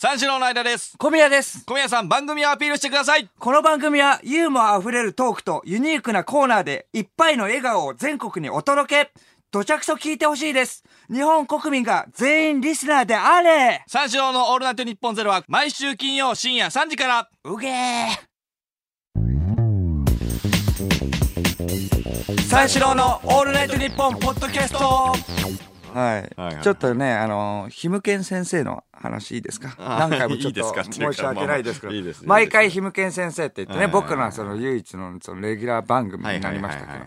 三四郎の間です。小宮です。小宮さん、番組をアピールしてください。この番組はユーモア溢れるトークとユニークなコーナーでいっぱいの笑顔を全国にお届け。どちゃくそ聞いてほしいです。日本国民が全員リスナーであれ三四郎のオールナイトニッポンゼロは毎週金曜深夜3時から。うげー三四郎のオールナイトニッポンポッドキャストはい、はいはいちょっとね、あの、ひむけん先生の話いいですか？あ何回もちょっと申し訳ないですけど。毎回ひむけん先生って言ってね、僕のその唯一のそのレギュラー番組になりましたけど。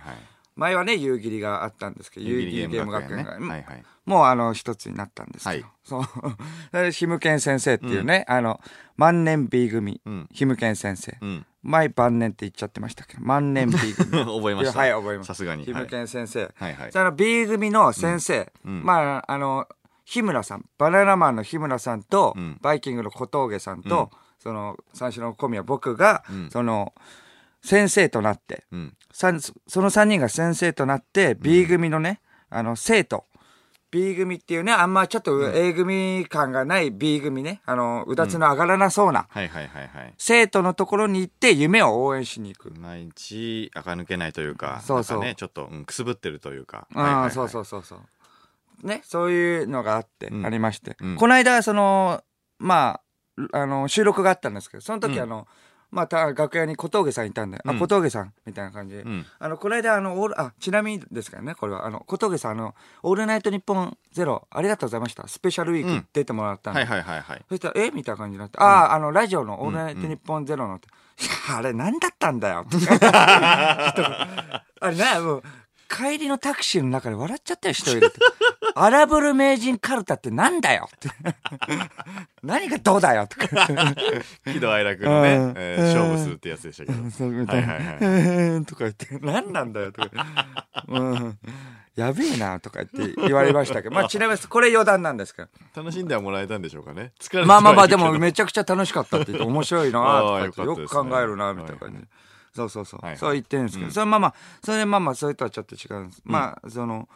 前はね、夕霧があったんですけど、夕霧ゲーム学園が、ねはいはい。もうあの一つになったんですけど、はいそう。でひむけん先生っていうね、あの、万年 B 組うん、ひむけん先生。うん。前晩年って言っちゃってましたけど、万年 B 組。覚えました。はい、覚えました。さすがに。ひむけん先生。はいはい。その B 組の先生、うんまあ、あの、日村さん、バナナマンの日村さんと、うんバイキングの小峠さんと、その、三種の小宮僕が、うんその、先生となって、うん。その3人が先生となって B 組のね、あの生徒 B 組っていうねあんまちょっと A 組感がない B 組ね。あのうだつの上がらなそうな、はいはいはいはい。生徒のところに行って夢を応援しに行く、毎日、垢抜けないというか、そうそう。なんかね、ちょっと、うんくすぶってるというか。ああそうそううそうそう。ねそういうのがあって、うん。ありまして、うん。この間そのまああの収録があったんですけどその時うん。あの、また楽屋に小峠さんいたんで、うんあ小峠さんみたいな感じで、うん。あの、この間、あの、オール、あ、ちなみにですからね、これは、あの、小峠さん、あの、オールナイトニッポンゼロ、ありがとうございました。スペシャルウィーうんク出てもらったんで。はいはいはいはい。そしたら、えみたいな感じになって、ああ、あの、ラジオのオールナイトニッポンゼロのいや、あれ何だったんだよ。あれな、もう、帰りのタクシーの中で笑っちゃったよ、一人で。荒ぶる名人カルタってなんだよって。何がどうだよとか。喜怒哀楽のねうん、えー勝負するってやつでしたけど。そうみたいな。はいはいはいえーとか言って、何なんだよとか。うん。やべえなとか言って言われましたけど。まあちなみにこれ余談なんですけど。楽しんではもらえたんでしょうかね。疲れてまあまあまあ、でもめちゃくちゃ楽しかったって言って面白いなとか言ってあーよくったですね考えるなみたいな感じ。そうそうそうはいはい。そう言ってるんですけど。うんそれまあまあ、それでまあまあ、それとはちょっと違うんです。まあ、その、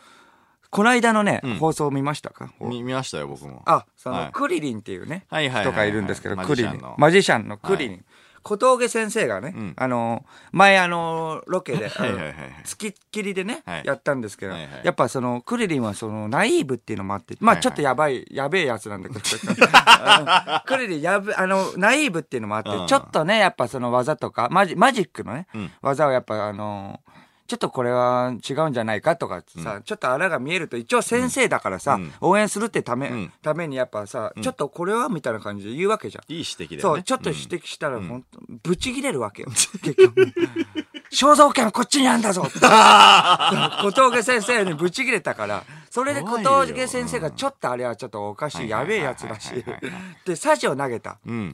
この間のねうん、放送見ましたか？見見ましたよ、僕も。あ、その、はいクリリンっていうね、はいはいはいはい人がいるんですけど、マクリリン。マジシャンのクリリはン。小峠先生がね、うん。あの、前あの、ロケで、はいはいはいはい。付きっきりでね、はい。やったんですけど、はいはい。やっぱその、クリリンはその、ナイーブっていうのもあって、まあはいはい。ちょっとやばい、やべえやつなんだけど、あのクリリンやべ、あの、ナイーブっていうのもあってう、ん。ちょっとね、やっぱその技とか、マジ、マジックのね、うん。技をやっぱあの、ちょっとこれは違うんじゃないかとかさ、ちょっとあらが見えると、一応先生だからさ、うん応援するってため、うんためにやっぱさ、ちょっとこれはみたいな感じで言うわけじゃん。いい指摘だよね。そう、ちょっとうん指摘したら、ほんと、ぶち切れるわけよ。結局。肖像権はこっちにあんだぞ 小峠先生にぶち切れたから、それで小峠先生がちょっとあれはちょっとおかしい、やべえやつだしい。で、サジを投げた。うん。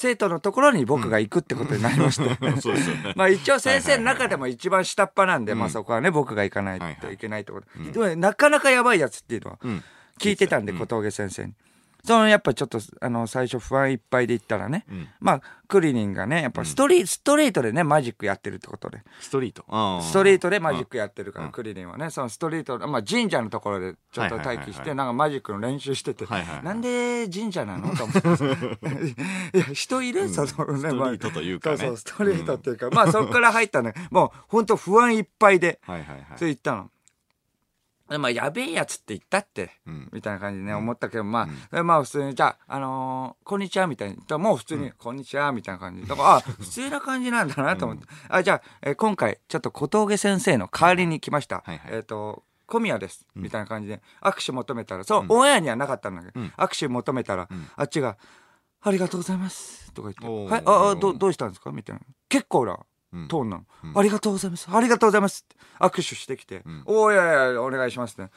生徒のところに僕が行くってことになりまして。そうですよね。まあ一応先生の中でも一番下っ端なんで、うんまあそこはね、僕が行かないといけないってこと。でなかなかやばいやつっていうのはうん。聞いてたんで、小峠先生に。そのやっぱちょっと、あの、最初不安いっぱいで行ったらね、うん。まあ、クリリンがね、やっぱストリート、ストレートでね、マジックやってるってことで。ストリート？うんストリートでマジックやってるから、うん。クリリンはね、そのストリート、まあ神社のところでちょっと待機して、はいはいはいはい。なんかマジックの練習してて、はいはいはいなんで神社なの？と思って。いや、人いる、そのね、ストリートというかね。そうそう、ストリートっていうか、まあそこから入ったね、もう本当不安いっぱいで、はいはいはい。そう言ったの。でまあ、やべえやつって言ったって、うん。みたいな感じでね、思ったけど、まあ、でまあ、普通に、じゃあ、あのーこんにちは、みたいに、もう普通に、こんにちは、みたいな感じで。だから、あ、普通な感じなんだなと思って。あ、じゃあ、えー今回、ちょっと小峠先生の代わりに来ました。はいはいえっ、と、小宮です、みたいな感じで、握手求めたら、そう、オンエアにはなかったんだけど、うん。握手求めたら、ん。あっちが、ありがとうございます、とか言って、はい、あ、あ、どどうしたんですかみたいな。結構な、うんトーンなの、うんありがとうございます。ありがとうございます。って握手してきて、んおおいやいや、お願いしますね。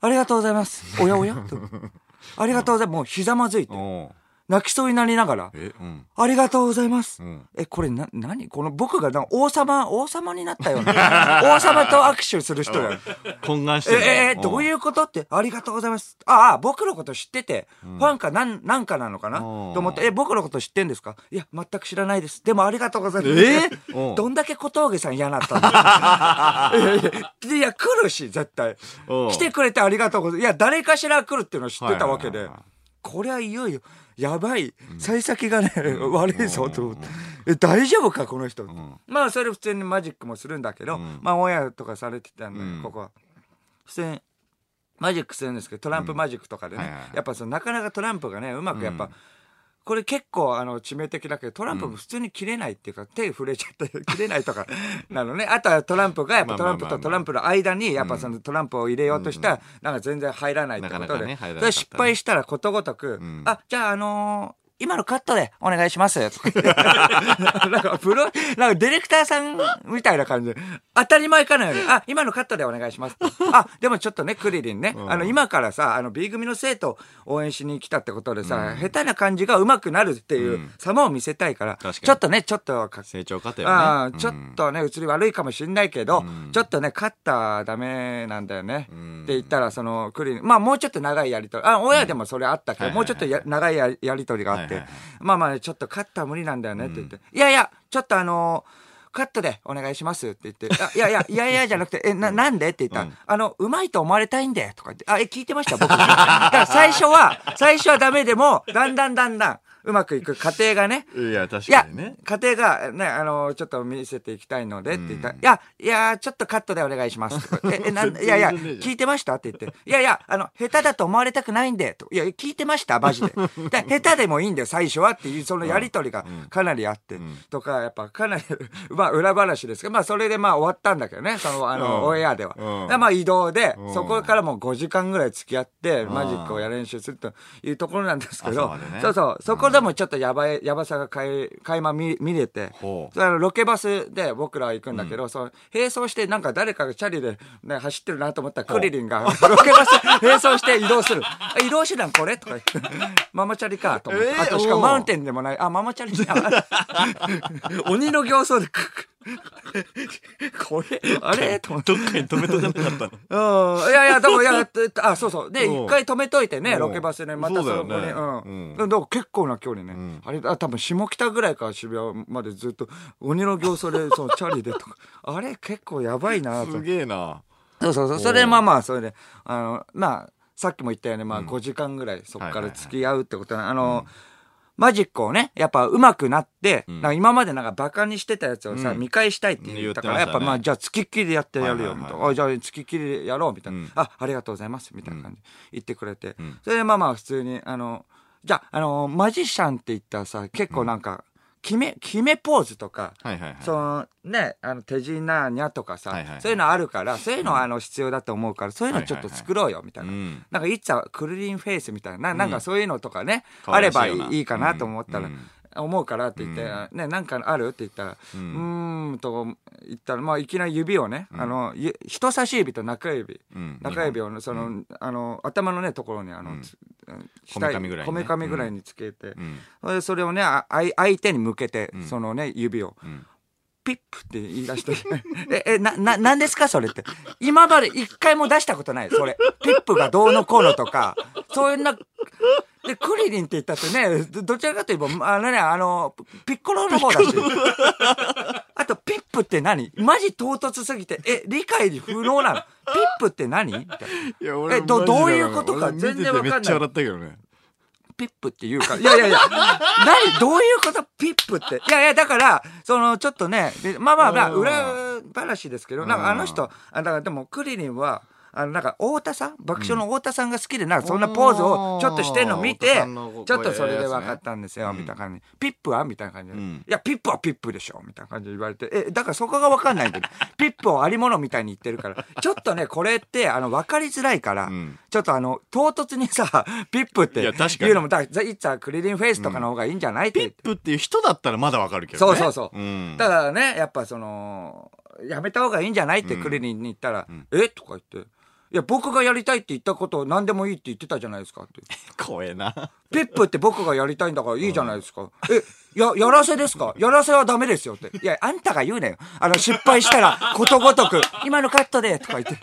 ありがとうございます。おやおやと ありがとうございます。もうひざまずいて、泣きそうになりながら、え、うん。ありがとうございます。うん。え、これな、何？この僕がな王様、王様になったような。王様と握手する人や。懇願してるえ、え、どういううこと？って、ありがとうございます。ああ、僕のこと知ってて、ファンかなん、なんかなのかな？うんと思って、え、僕のこと知ってんですか？いや、全く知らないです。でもありがとうございます。えうんどんだけ小峠さん嫌なったんだ いや来るし、絶対。うん来てくれてありがとうございます。いや、誰かしら来るっていうのを知ってたわけで。これはいよいよ、やばい。幸先がね、悪いぞと思って。え、大丈夫か、この人？んまあ、それ普通にマジックもするんだけど、うんまあ、オンエアとかされてたんで、うんここは。普通に、マジックするんですけど、トランプマジックとかでね、はいはいはいやっぱその、なかなかトランプがね、うまくやっぱ、うんこれ結構あの致命的だけどトランプも普通に切れないっていうか、手触れちゃって 切れないとかなのね。あとはトランプがやっぱトランプとトランプの間にやっぱそのトランプを入れようとしたらなんか全然入らないってことで。それ失敗したらことごとくん。あじゃああのー今のカットでお願いします。なんかプロ、なんかディレクターさんみたいな感じ。で、当たり前かのように、あ、今のカットでお願いします。あ、でもちょっとね、クリリンね、うん。あの、今からさ、あの、B 組の生徒を応援しに来たってことでさ、下手な感じが上手くなるっていううん。様を見せたいから、確かに。ちょっとね、ちょっとか成長過程はね。ああちょっとね、映り悪いかもしんないけど、うん。ちょっとね、勝ったらダメなんだよね。うん。って言ったら、その、クリリン、まあもうちょっと長いやりとり、あ、親でもそれあったけど、うんもうちょっとや長いややりとりがあって、はいはいはい。まあまあね、ちょっと勝ったら無理なんだよねって言って、いやいや、ちょっとあのーカットでお願いしますって言って、あいやいや、いやいやじゃなくて、え、な、なんでって言ったあの、うまいと思われたいんで、とか言って、あ、え、聞いてました僕。だから最初は、最初はダメでも、だんだんだんだん、うまくいく過程がね、いや確かにね、家庭がね、あの、ちょっと見せていきたいのでって言った。ら、いや、いや、ちょっとカットでお願いします。え、え、なん、いやいや、聞いてました？って言って、いやいや、あの、下手だと思われたくないんで、と。いや、聞いてました？マジで。で下手でもいいんだよ、最初はっていう、そのやりとりがかなりあって、ん。とか、やっぱかなり、まあ、裏話ですけど、まあ、それでまあ終わったんだけどね、その、あの、うん。オンエアでは。まあ、移動でう、ん。そこからもう5時間ぐらい付き合って、ん。マジックをや練習するというところなんですけど。そうそう、そこでもちょっとやばい、やばさがかい垣間見見れて、ロケバスで僕らは行くんだけど、その並走してなんか誰かがチャリで、ね、走ってるなと思ったらクリリンがロケバス 並走して移動する。あ移動手段これ？とか言って、ママチャリかと思って。えーあとしかマウンテンでもない。あ、ママチャリあ 鬼の形相で、これ、あれ？と思って。どっかに止めとかなかったの？うん。いやいや、だから、いや、あ、そうそう。で、うん一回止めといてね、うんロケバスで、またそこに、そうだよねうん。うんだから結構な距離ね。んあれ、あ、多分下北ぐらいから渋谷までずっと、鬼の形相で、そのチャリでとか。あれ、結構やばいなとす。げえなそうそうそう。それでまあまあ、それで、あの、まあ、さっきも言ったように、まあうん5時間ぐらいそこから付き合うってことな、あの、マジックをね、やっぱ上手くなって、うんなんか今までなんかバカにしてたやつをさ、うん見返したいって言ったから、ねやっぱまあ、じゃあ付きっきりでやってやるよ、はいはいはいみたいな。あじゃあ付きっきりでやろう、みたいな。うんあ、ありがとうございます、みたいな感じ。言ってくれて。んそれでまあまあ、普通に、あの、じゃあ、あの、マジシャンって言ったらさ、結構なんか、決め、決めポーズとか、はいはいはい。そのね、あの手品にゃとかさ、はいはいはい。そういうのあるから、そういうのはあの必要だと思うから、そういうのちょっと作ろうよ、みたいな。うん。なんか、いつはクルリンフェイスみたいな、ななんかそういうのとかね、可愛あればいいいかなと思ったら、うん思うからって言って、うね、なんかあるって言ったら、ううーんん、と言ったら、まあ、いきなり指をね、あの、ゆ人差し指と中指、うん。中指をね、その、あの、頭のね、ところに、あの、うん。つこめかみぐらいこめかみぐらいにつけて、うん。それでそれをね、あ相相手に向けて、ん。そのね、指を、うんピップって言い出して、え、え、な、な、なんですか？それって。今まで一回も出したことない、それ。ピップがどうのこうのとか、そういうな、で、クリリンって言ったってね、どどちらかといえば、あのね、あの、ピッコロの方だし。あと、ピップって何？マジ唐突すぎて、え、理解不能なの。ピップって何？みたいな。いやえどどういうことか全然わかんない。めっちゃ笑ったけどねピップって言うから。いやいやいや、何？どういうこと？ピップって。いやいや、だから、その、ちょっとね、でまあまあまあ、うん。裏話ですけど、なんかあの人、あだからでも、クリリンは、あの、なんか、太田さん爆笑の太田さんが好きで、なんか、そんなポーズをちょっとしてんの見てちょっとそれで分かったんですよ、うんみたいな感じ。ピップはみたいな感じで。うんいや、ピップはピップでしょ、みたいな感じで言われて。え、だからそこが分かんないんだよ。ピップをありものみたいに言ってるから。ちょっとね、これって、あの、分かりづらいから、うんちょっとあの、唐突にさ、ピップっていうのも、だいつはクリリンフェイスとかの方がいいんじゃないって。ピップっていう人だったらまだわかるけどねそうそうそう。んだからね、やっぱその、やめた方がいいんじゃないってクリリンに言ったら、え？とか言って。いや、僕がやりたいって言ったことを何でもいいって言ってたじゃないですかって。怖えなピップって僕がやりたいんだからいいじゃないですか。え、や、やらせですか？やらせはダメですよって。いや、あんたが言うなよ。あの、失敗したら、ことごとく、今のカットで、とか言って。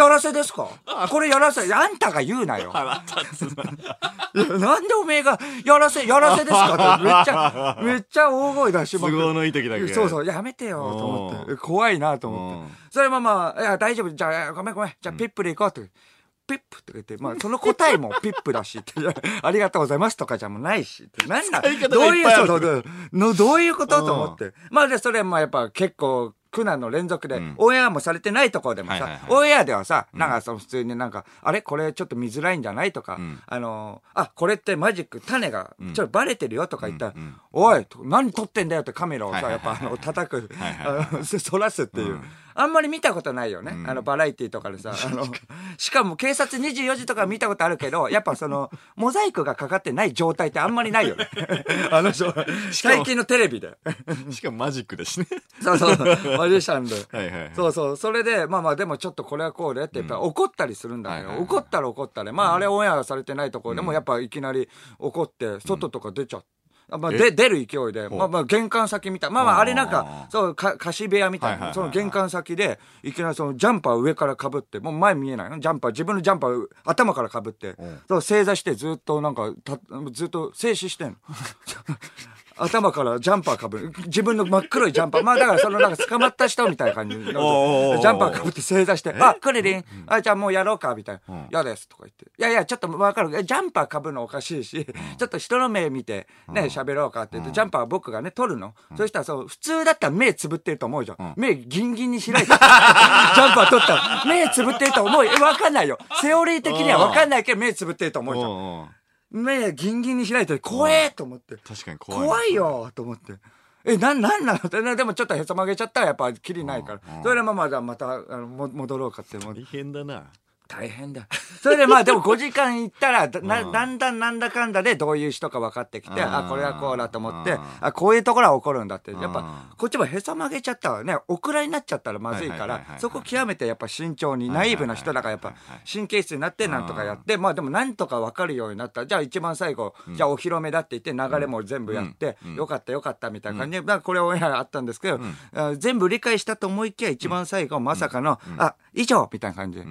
やらせですか？これやらせ、あんたが言うなよ。腹立つ なんでおめえが、やらせ、やらせですか？って、めっちゃ、めっちゃ大声出しまくる都合のいい時だけそうそう、やめてよ、と思って。うん怖いなと思って。それもまあ、いや、大丈夫。じゃあ、ごめんごめん。じゃあ、ピップで行こうって。ピップとか言って、まあその答えもピップだしって、ありがとうございますとかじゃもうないしって、なんだ？どういう、どういうことと思って。まあで、それまあやっぱ結構、苦難の連続で、ん。オンエアもされてないところでもさ、はいはいはい。オンエアではさ、なんかその普通になんか、あれ？これちょっと見づらいんじゃない？とか、ん。あのーあ、これってマジック、種がちょっとバレてるよとか言ったら、うんうんおい、何撮ってんだよってカメラをさ、はいはいはいやっぱあの、叩く、はいはいはい。そらすっていう。うんあんまり見たことないよね。あの、バラエティとかでさ、あの、しかも警察24時とか見たことあるけど、やっぱその、モザイクがかかってない状態ってあんまりないよね。あの、最近のテレビで。しかもマジックだしね。そうそう、マジシャンで。はいはいはいそうそう、それで、まあまあ、でもちょっとこれはこうでって、やっぱ怒ったりするんだけど、はいはいはい怒ったら怒ったら、まああれオンエアされてないところでも、やっぱいきなり怒って、外とか出ちゃって。あまあ、で出る勢いで、まあまあ、玄関先みた。い。まあまあ、あれなんか、そう、か貸し部屋みたいな。その玄関先で、いきなりそのジャンパー上から被って、もう前見えないの？ジャンパー、自分のジャンパー頭から被って、そう正座してずっとなんか、たずっと静止してんの。頭からジャンパーかぶる。自分の真っ黒いジャンパー。まあだからそのなんか捕まった人みたいな感じで。ジャンパーかぶって正座して、あ、クリリン、あ、じゃあもうやろうか、みたいな。嫌です、とか言って。いやいや、ちょっとわかる。えジャンパーかぶるのおかしいし、ちょっと人の目見て、ね、喋ろうかって言って、ジャンパーは僕がね、取るの。そしたらそう、普通だったら目つぶってると思うじゃん。目ギンギンに開いて、ジャンパー取ったら、目つぶってると思うわかんないよ。セオリー的にはわかんないけど、目つぶってると思うじゃん。目ギンギンに開いて、怖えと思って。確かに怖い。怖いよと思って。え、なん、なんなの？ってねでもちょっとへそ曲げちゃったらやっぱきりないから。それでまあまあまた、あの、も戻ろうかって。大変だな。大変だ。それでまあでも5時間行ったら、だなだんだんなんだかんだでどういう人か分かってきて、うん。あ、これはこうだと思ってうん、あ、こういうところは起こるんだって。やっうん。ぱ、こっちもへそ曲げちゃったらね、オクラになっちゃったらまずいからそこ極めてやっぱ慎重に、ナイーブな人だからやっぱ神経質になってなんとかやって、まあでもなんとか分かるようになった。じゃあ一番最後、じゃあお披露目だって言って流れも全部やって、よかったよかったみたいな感じで、まあこれオンエアあったんですけど、あ全部理解したと思いきや一番最後まさかの、あ、以上みたいな感じで、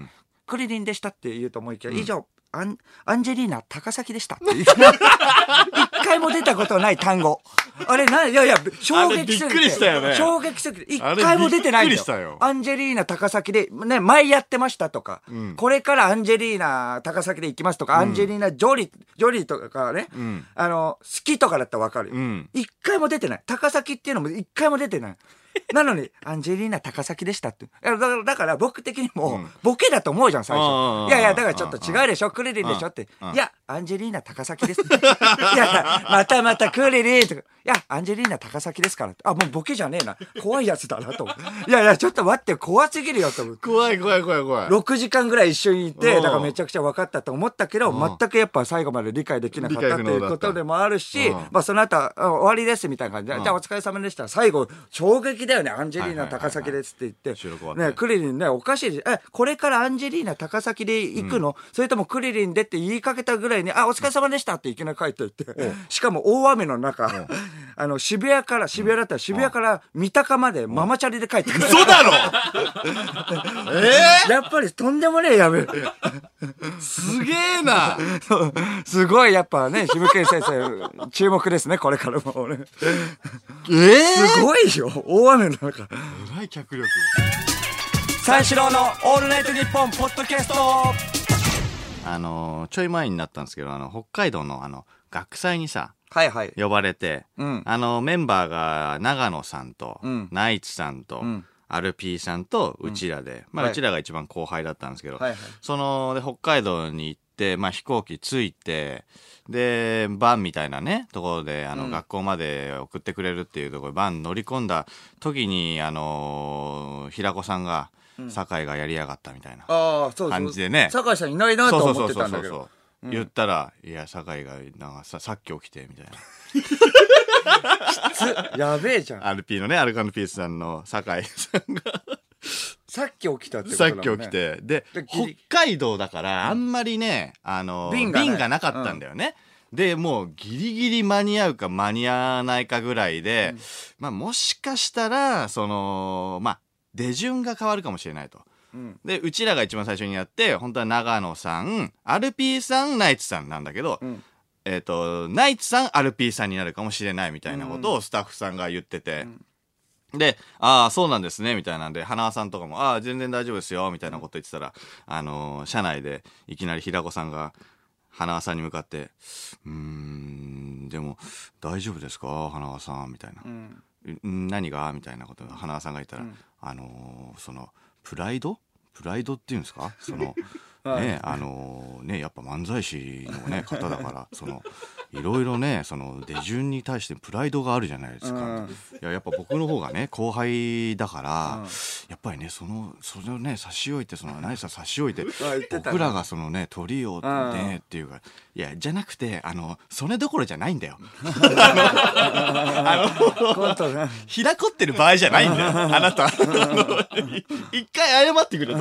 クリリンでしたって言うと思いきや、以上、アン、アンジェリーナ高崎でしたって言う。一回も出たことない単語。あれ、な、いやいや、衝撃すぎて。びっくりしたよね衝撃すぎて。一回も出てないんだびっくりしたよアンジェリーナ高崎で、ね、前やってましたとか、んこれからアンジェリーナ高崎で行きますとか、アンジェリーナジョリー、ジョリーとかね、んあの、好きとかだったらわかるよ。うん一回も出てない。高崎っていうのも一回も出てない。なのに、アンジェリーナ高崎でしたって。いやだからだから僕的にも、ボケだと思うじゃん、最うん初。いやいや、だからちょっと違うでしょ、クリリンでしょって。いや、アンジェリーナ高崎です。いや、またまたクリリンとか。いや、アンジェリーナ高崎ですからって。あ、もうボケじゃねえな。怖いやつだなと思う。いやいや、ちょっと待って、怖すぎるよと思う。怖い怖い怖い怖い。6時間ぐらい一緒にいて、うんだからめちゃくちゃ分かったと思ったけど、全くやっぱ最後まで理解できなかったということでもあるしまあその後はあ終わりですみたいな感じで、じゃあお疲れ様でした。最後、衝撃だよね、アンジェリーナ高崎ですって言って。ね、クリリンね、おかしいし、え、これからアンジェリーナ高崎で行くの、それともクリリンでって言いかけたぐらいに、あ、お疲れ様でしたっていきなり帰っていって、しかも大雨の中、あの、渋谷から、渋谷だったら渋谷から三鷹までママチャリで帰ってくる。嘘だろ！えやっぱりとんでもねえやめ。ー、すげえな。すごいやっぱね、渋健先生、注目ですね、これからも。俺ええすごいよ、大雨の中。えらい脚力。三四郎のオールナイトニッポンポッドキャスト。あの、ちょい前になったんですけど、あの、北海道のあの、学祭にさ、はいはい。呼ばれて、うん。あの、メンバーが長野さんと、うん。ナイツさんと、ん。アルピーさんとうちらで、まあ、はいうちらが一番後輩だったんですけど、はいはい。そので北海道に行って、まあ、飛行機着いてでバンみたいなねところであの、うん。学校まで送ってくれるっていうところでバン乗り込んだ時にあのー平子さんが、酒井がやりやがったみたいなああ、そうそう。感じでね。酒井さんいないなと思ってたんだけど。言ったら「いや酒井がなんかささっき起きて」みたいな。つやべえじゃん。RP のねアルカンピースさんの酒井さんがさっき起きたってことさだもんき起き。て。で、で北海道だから、あんまりね、あの、便便ががなかったんだよね。で、もうギリギリ間に合うか間に合わないかぐらいで、まあもしかしたら、その、まあ、出順が変わるかもしれないと。うん。で、うちらが一番最初にやって、本当は長野さん、アルピーさん、ナイツさんなんだけど、うん。えっ、と、ナイツさん、アルピーさんになるかもしれないみたいなことをスタッフさんが言ってて、で、ああ、そうなんですね、みたいなんで、花輪さんとかも、ああ、全然大丈夫ですよ、みたいなこと言ってたら、あのー車内で、いきなり平子さんが、花輪さんに向かって、うーん、でも、大丈夫ですか花輪さん、みたいな。うん。ん何が？みたいなことを花輪さんが言ったら、あのーそのプライド？プライドっていうんですか？その はい。ねあのーねやっぱ漫才師のね方だからそのいろいろねその出順に対してプライドがあるじゃないですか、うん。いややっぱ僕の方がね後輩だから、やっぱりねそのそれをね差し置いてその 何さ差し置いて僕らがそのね鳥をねっていうかいやじゃなくてあのそれどころじゃないんだよ。コントね。開こってる場合じゃないんだよ、あなた。あの一回謝ってくれと。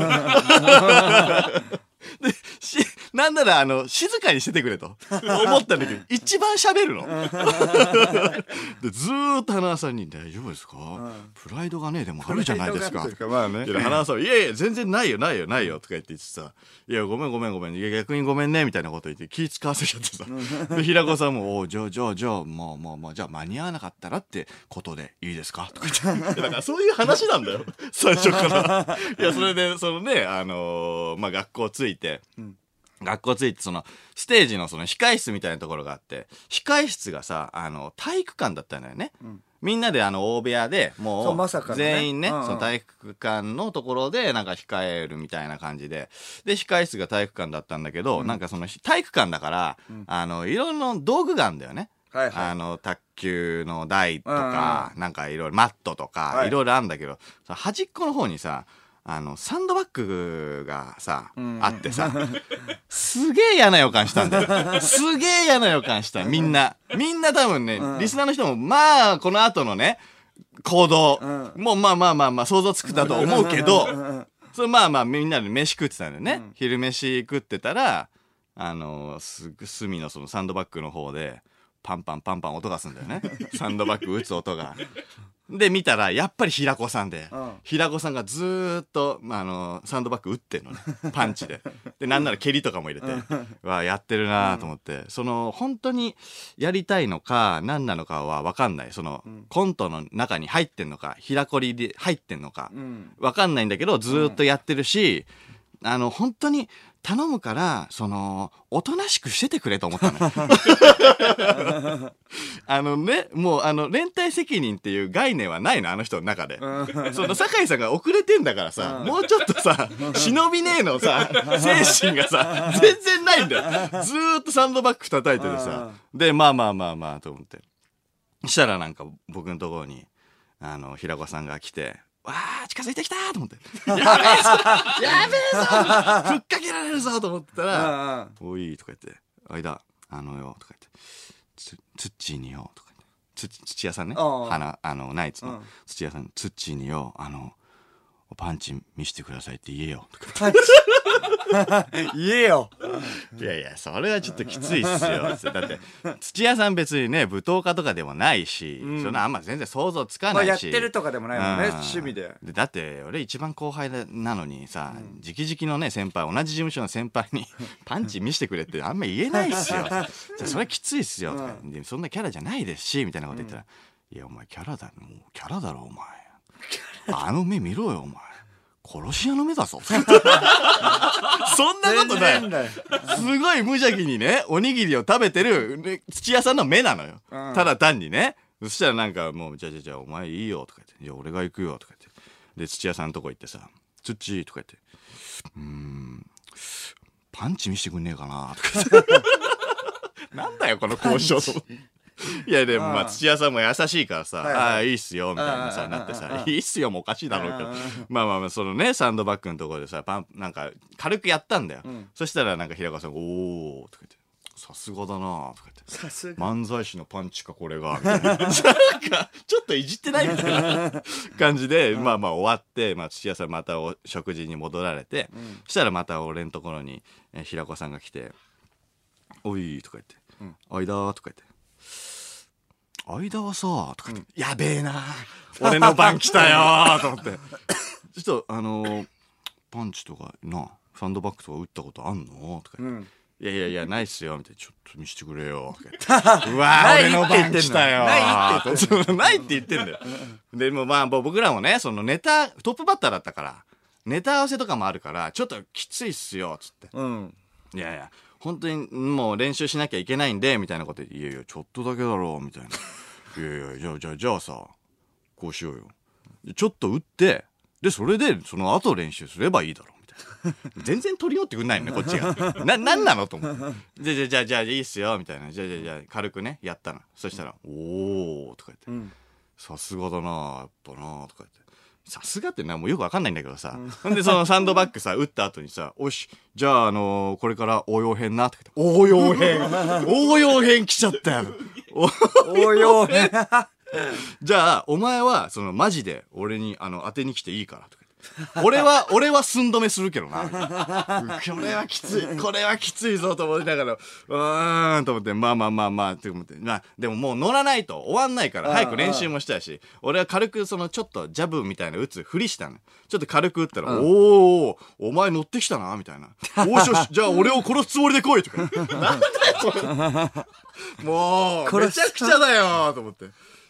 で、し、なんなら、あの、静かにしててくれと。思ったんだけど、一番喋るの。で、ずーっと花輪さんに、大丈夫ですか、プライドがね、でもあるじゃないですか。まあね花輪さん、いやいや、全然ないよ、ないよ、ないよ、とか言って言ってさ、いや、ごめんごめんごめん、いや、逆にごめんね、みたいなこと言って気使わせちゃってさ。で、平子さんも、おうじゃあ、じゃあ、じゃあ、まあまあまあ、じゃあ間に合わなかったらってことでいいですか？とか言って。だからそういう話なんだよ、最初から。いや、それで、そのね、あのーまあ、学校着いて、学校着いて、その、ステージのその控室みたいなところがあって、控室がさ、あの、体育館だったんだよね。みんなであの、大部屋で、そもう、全員ね、うんうん。その体育館のところで、なんか控えるみたいな感じで、で、控室が体育館だったんだけど、なんかその、体育館だから、あの、いろいろな道具があるんだよね。あの、卓球の台とか、なんかいろいろマットとか、はい。いろいろあるんだけど、端っこの方にさ、あの、サンドバッグがさ、んあってさ、すげえ嫌な予感したんだよ。すげえ嫌な予感した。みんな。みんな多分ね、リスナーの人も、まあ、この後のね、行動、もうまあまあまあまあ想像つくだと思うけど、それまあまあみんなで飯食ってたんだよね。昼飯食ってたら、あのすぐ隅のそのサンドバッグの方で、パンパンパンパン音がするんだよね。サンドバッグ打つ音が。で、見たら、やっぱり平子さんで、うん平子さんがずーっと、まあ、あの、サンドバッグ打ってんのね。パンチで。で、なんなら蹴りとかも入れて、わあ、やってるなと思って、その、本当にやりたいのか、何なのかはわかんない。その、コントの中に入ってんのか、平こりで入ってんのか、うんわかんないんだけど、ずーっとやってるし、あの、本当に頼むから、その、おとなしくしててくれと思ったのよ。あのね、もう、あの、連帯責任っていう概念はないの、あの人の中で。その、酒井さんが遅れてんだからさ、もうちょっとさ、忍びねえのさ、精神がさ、全然ないんだよ。ずーっとサンドバッグ叩いててさ、で、まあまあまあまあ、と思って。したらなんか僕のところに、あの、平子さんが来て、わー、近づいてきたーと思って。やべえぞやべえぞふっかけられるぞと思ったら、おいとか言って、間、あのよ、とか言って、つ、つっちーによ、とか言って、つ、土屋さんね、ああ花、あの、ナイツの。うん。土屋さん、つっちーによ、あの、パンチ見してくださいって言えよ、とか 言えよいやいや、それはちょっときついっすよ。だって、土屋さん別にね、舞踏家とかでもないし、そんなあんま全然想像つかまあないし。やってるとかでもないもんねうん趣味でだって、俺一番後輩なのにさ、直々のね、先輩、同じ事務所の先輩に、パンチ見してくれってあんま言えないっすよ。じゃあそれはきついっすよ。とかでそんなキャラじゃないですし、みたいなこと言ったら、いや、お前キャラだ、もうキャラだろ、お前。あの目見ろよ、お前。殺し屋の目だぞ。そんなことない。すごい無邪気にね、おにぎりを食べてる、ね土屋さんの目なのよ。うんただ単にね。そしたらなんかもう、じゃあじゃあじゃあお前いいよとか言って、じゃあ俺が行くよとか言って。で、土屋さんのとこ行ってさ、つっちーとか言って、うーん、パンチ見してくんねえかなとか。なんだよ、この交渉と。いや、でもまあ、うん土屋さんも優しいからさ、はいはい。ああ、いいっすよ、みたいなさ、うんなってさいいっすよもおかしいだろうけど。まあまあまあ、そのね、サンドバッグのところでさ、パン、なんか、軽くやったんだよ。ん。そしたらなんか平川さんが、おーとか言って、さすがだなとか言って。さすが。漫才師のパンチかこれが。みたいな。なんかちょっといじってないみたいな 感じで、まあまあ終わって、まあ、土屋さんまたお食事に戻られて、そしたらまた俺のところに、えー平子さんが来て「おい」とか言って「間」とか言って「間はさ」とか言って、やべえな俺の番来たよー と思ってちょっとあのーパンチとかなサンドバッグとか打ったことあんの？とか言ってうんいやいやいや、ないっすよ、みたいな。ちょっと見せてくれよ。うわ俺の番来たよ。ないって言って ないって言ってんだよ。でもまあ、僕らもね、そのネタ、トップバッターだったから、ネタ合わせとかもあるから、ちょっときついっすよ、つって。うん。いやいや、本当にもう練習しなきゃいけないんで、みたいなこと言って、いやいや、ちょっとだけだろう、みたいな。いやいや、じゃあ、じゃあ、じゃあさ、こうしようよ。ちょっと打って、で、それで、その後練習すればいいだろう、みたいな。全然取り寄ってくんないのね、こっちが。な、なんなのと思って。じゃあ、じゃあ、じゃあ、じゃあ、いいっすよ、みたいな。じゃあ、じゃあ、じゃあ、軽くね、やったの。そしたら、おー、とか言って。うん。さすがだなやっぱなとか言って。さすがってな、もうよくわかんないんだけどさ。ほんで、その サンドバッグさ、打った後にさ、おし、じゃあ、あのーこれから応用編な、って。応用編 応用編来ちゃったよ。お応用編。じゃあ、お前は、その、マジで、俺に、あの、当てに来ていいから。俺は、俺は寸止めするけどな。これはきつい、これはきついぞと思いながら、うーんと思って、まあまあまあまあ、って思って。まあ、でももう乗らないと終わんないから、早く練習もしたいし、俺は軽くその、ちょっとジャブみたいな打つふりしたの。ちょっと軽く打ったら、おー、お前乗ってきたな、みたいな。おーしよし、じゃあ俺を殺すつもりで来い、とか。なんだよ、それもう、めちゃくちゃだよ、と思って。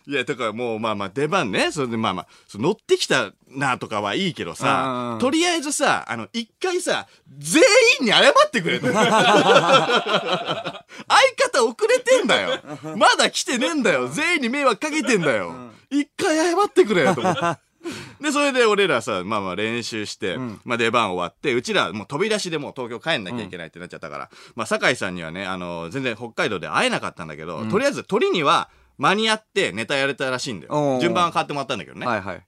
いや、だからもうまあまあ出番ね。それでまあまあ、乗ってきたなとかはいいけどうんさう、んとりあえずさ、あの、一回さ、全員に謝ってくれと。相方遅れてんだよ。まだ来てねえんだよ。全員に迷惑かけてんだよ。一回謝ってくれよと思って。で、それで俺らさ、まあまあ練習して、んまあ出番終わって、うちらもう飛び出しでもう東京帰んなきゃいけないってなっちゃったから、まあ酒井さんにはね、あの、全然北海道で会えなかったんだけど、とりあえず鳥には間に合ってネタやれたらしいんだ。よ順番は変わってもらったんだけどね。はいはい。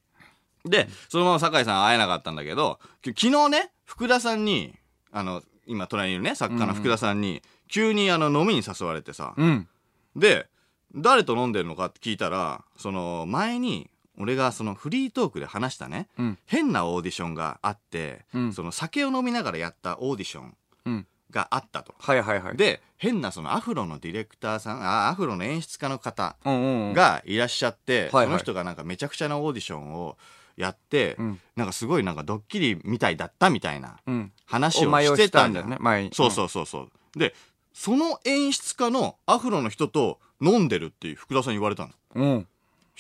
で、そのまま酒井さん会えなかったんだけど、き昨日ね、福田さんに、あの、今隣にいるね、作家の福田さんに、急にあの飲みに誘われてさ、うん。で、誰と飲んでるのかって聞いたら、その前に、俺がそのフリートークで話したね、うん。変なオーディションがあって、うんその酒を飲みながらやったオーディションうん。があったと。はいはいはい。で、変なそのアフロのディレクターさん、あ、アフロの演出家の方うんうんうん。がいらっしゃって、はいはいその人がなんかめちゃくちゃなオーディションをやって、うんなんかすごいなんかドッキリみたいだったみたいなうん。話をしてしたんだよね、たんだよね。前に。そうそうそうそう。で、その演出家のアフロの人と飲んでるっていう福田さんに言われたの。うん。うん。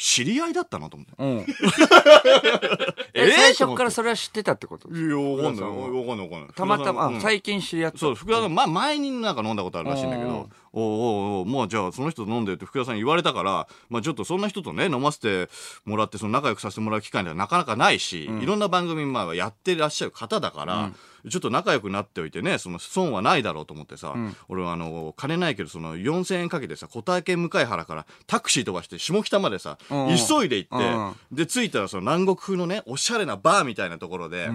知り合いだったなと思って。うん。ええ、最初からそれは知ってたってこと？いや、わかんない。わかんないわかんない。たまたま、最近知り合った。そう、福田さん、まあ、前になんか飲んだことあるらしいんだけうんど、おうおうおうもうじゃあその人と飲んでるって福田さんに言われたから、まあちょっとそんな人とね、飲ませてもらって、その仲良くさせてもらう機会ではなかなかないし、いろんな番組まあやってらっしゃる方だから、ちょっと仲良くなっておいてね、その損はないだろうと思ってさ、ん。俺はあの、金ないけど、その4000円かけてさ、小竹向原からタクシー飛ばして下北までさ、うん。うん急いで行って、うん。で、着いたらその南国風のね、おしゃれなバーみたいなところで、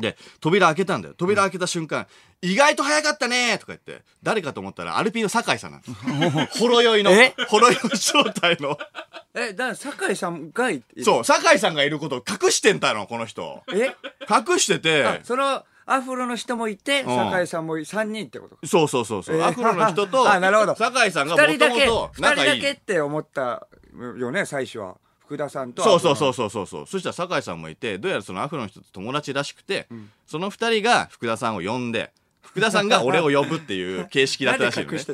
で、扉開けたんだよ。扉開けた瞬間、意外と早かったねとか言って、誰かと思ったら、アルピーの酒井さんなんです。ほろ酔いのえ、ほろ酔い状態の。え、だから酒井さんがいそう、酒井さんがいることを隠してんだの、この人。え？隠してあて、そのアフロの人もいて、ん酒井さんも3人ってこと？そうそうそうそう、え？ーアフロの人と、あなるほど酒井さんがもともと二人だ仲いい。けって思ったよね、最初は。福田さんと。そうそうそうそうそうそう。そしたら酒井さんもいて、どうやらそのアフロの人と友達らしくて、その二人が福田さんを呼んで、福田さんが俺を呼ぶっていう形式だったらしいのね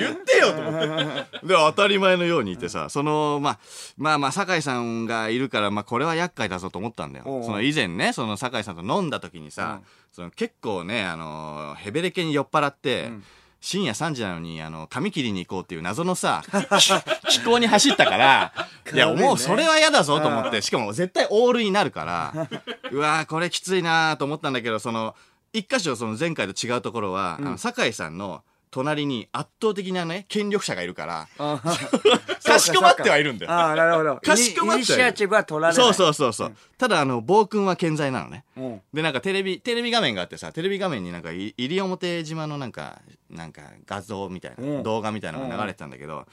言ってよと思って。で、当たり前のようにいてさ、その、まあ、まあまあ、酒井さんがいるから、まあ、これは厄介だぞと思ったんだよ。その以前ね、その酒井さんと飲んだ時にさ、その結構ね、あの、ヘベレケに酔っ払って、深夜3時なのに、あの、髪切りに行こうっていう謎のさ、気 気候に走ったから、いや、もうそれは嫌だぞと思って、しかも絶対オールになるから、うわーこれきついなーと思ったんだけど、その、一箇所その前回と違うところは、あの酒井さんの隣に圧倒的なね、権力者がいるから、あ かしこまってはいるんだよ。ああ、なるほど。かしこまってはいるイニシアチブは取られない。そうそうそうそう。ただ、あの、暴君は健在なのね。うん。で、なんかテレビ、テレビ画面があってさ、テレビ画面になんかい、西表島のなんか、なんか画像みたいな、うん動画みたいなのが流れてたんだけど、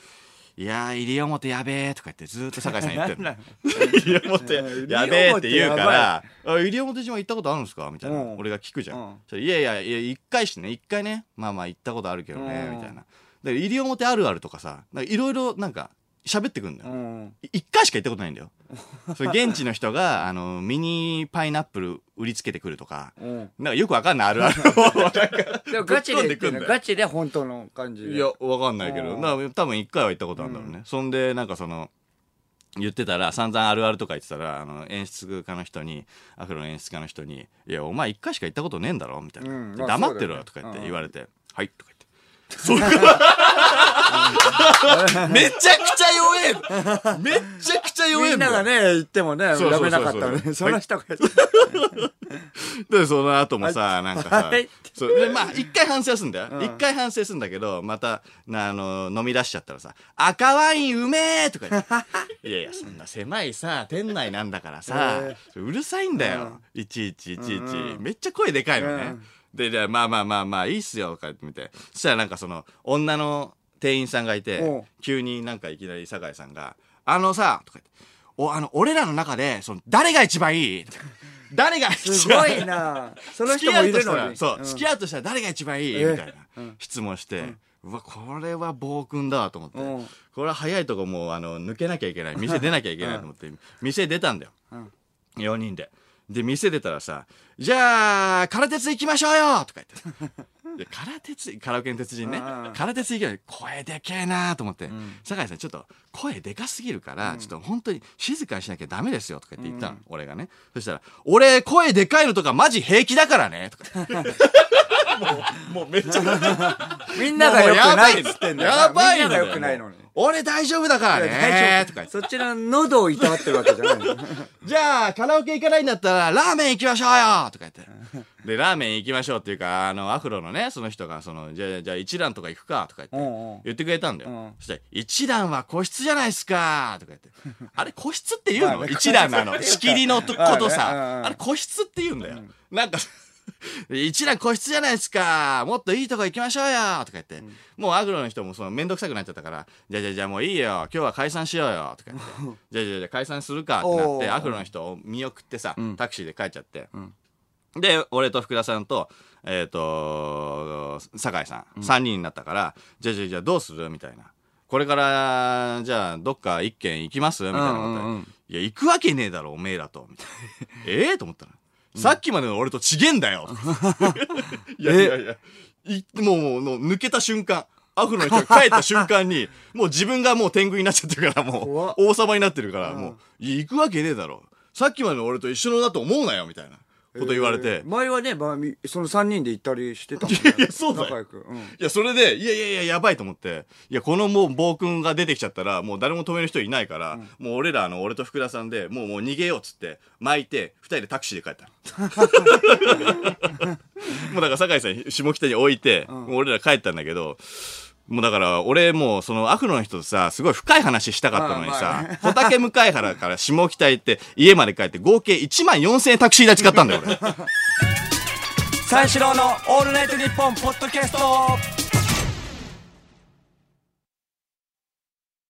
いやー、西表やべえとか言ってずーっと酒井さん言ってるの。西表やべえって言うから、あ西表島行ったことあるんですか？みたいな。うん俺が聞くじゃん。うんいやいや、いや、一回してね、一回ね、まあまあ行ったことあるけどね、うんみたいな。で、西表あるあるとかさ、いろいろなんか、喋ってくんだよ。うん。一回しか行ったことないんだよ。それ現地の人が、あの、ミニパイナップル売りつけてくるとか、うん。なんかよくわかんないあるあるを、なんか、でもガチでのガチで本当の感じで。いや、わかんないけど、うんな多分一回は行ったことあるんだろうね。そんで、なんかその、言ってたら、散々あるあるとか言ってたら、あの、演出家の人に、アフロの演出家の人に、いや、お前一回しか行ったことねえんだろみたいな。黙ってろよとか言って言われて、はい、とか。それめちゃくちゃ弱えめっちゃくちゃ弱えみんながね、言ってもね、やめなかったのに、その人が。で、その後もさ、なんかさで、まあ、一回反省すんだよ。うん。一回反省すんだけど、また、な、あの、飲み出しちゃったらさ、赤ワインうめえとか言って。いやいや、そんな狭いさ、店内なんだからさえ、うるさいんだよ。いちいちいちいちうん。めっちゃ声でかいのねうん。で、で、まあまあまあまあ、いいっすよ、とか言ってみて。そしたらなんかその、女の店員さんがいてう。ん、急になんかいきなり酒井さんが、あのさ、とか言って、お、あの、俺らの中で、その、誰が一番いい？誰が一す番ごいな。その付人もいき合うとしたるのに。らそう、ん付き合うとしたら誰が一番いい？えみたいなうん。質問して、うわ、これは暴君だと思って、う。んこれは早いとこもう、あの、抜けなきゃいけない。店出なきゃいけないと思って、店出たんだよ。うん。4人で。で、店出たらさ、じゃあ、空鉄行きましょうよとか言って。で、空鉄、カラオケの鉄人ねうんうん。空鉄行きましょう声でけえなと思って、ん酒井さんちょっと声でかすぎるから、ちょっと本当に静かにしなきゃダメですよとか言って言ったの、俺がね。そしたら、俺声でかいのとかマジ平気だからねとか。もう、もうめっちゃ、みんなが良くないっつってんだよな。やばいみんながくないのに。俺大丈夫だからねとか。そっちの喉をいたわってるわけじゃないの。じゃあ、カラオケ行かないんだったら、ラーメン行きましょうよとか言って。で、ラーメン行きましょうっていうか、あの、アフロのね、その人が、その、じゃあ、じゃあ一蘭とか行くかとか言って、言ってくれたんだよ。うんそしたら、一蘭は個室じゃないですかとか言って。あれ、個室って言うの、一蘭なの。仕切りのとことまさ、あれ、個室って言うんだよ。なんか、一蘭個室じゃないですか。もっといいとこ行きましょうよ。とか言って、もうアグロの人もそのめんどくさくなっちゃったから、じゃあじゃあじゃあもういいよ。今日は解散しようよ。とか言って、じゃあじゃあじゃあ解散するかってなって、アグロの人を見送ってさ、ん。タクシーで帰っちゃって、ん。で、俺と福田さんと、えっ、と、酒井さん、3人になったから、じゃあじゃあじゃあどうするみたいな。これから、じゃあ、どっか一軒行きます？みたいなこと、うんうんうん。いや、行くわけねえだろ、おめえらと。みたいな。ええと思ったら。さっきまでの俺とちげんだよ。いやいやいや、いもう、もう、抜けた瞬間、アフロの人が帰った瞬間に、もう自分がもう天狗になっちゃってるから、もう、王様になってるから、うん。もう、いや行くわけねえだろ。さっきまでの俺と一緒のだと思うなよ、みたいなこと言われて。えー前はね、まあ、みその3人で行ったりしてたもんね。いやそうだよ仲良く。うんいや、それで、いやいやいや、やばいと思って、いや、このもう暴君が出てきちゃったら、もう誰も止める人いないから、もう俺ら、あの、俺と福田さんで、もうもう逃げようっつって、巻いて、二人でタクシーで帰ったの。もうだから、酒井さん、下北に置いて、もう俺ら帰ったんだけど、もうだから、俺もう、その、アフロの人とさ、すごい深い話したかったのにさ、小竹向原から下北行って、家まで帰って、合計1万4000円タクシー代使ったんだよ、俺。三四郎のオールナイトニッポンポッドキャスト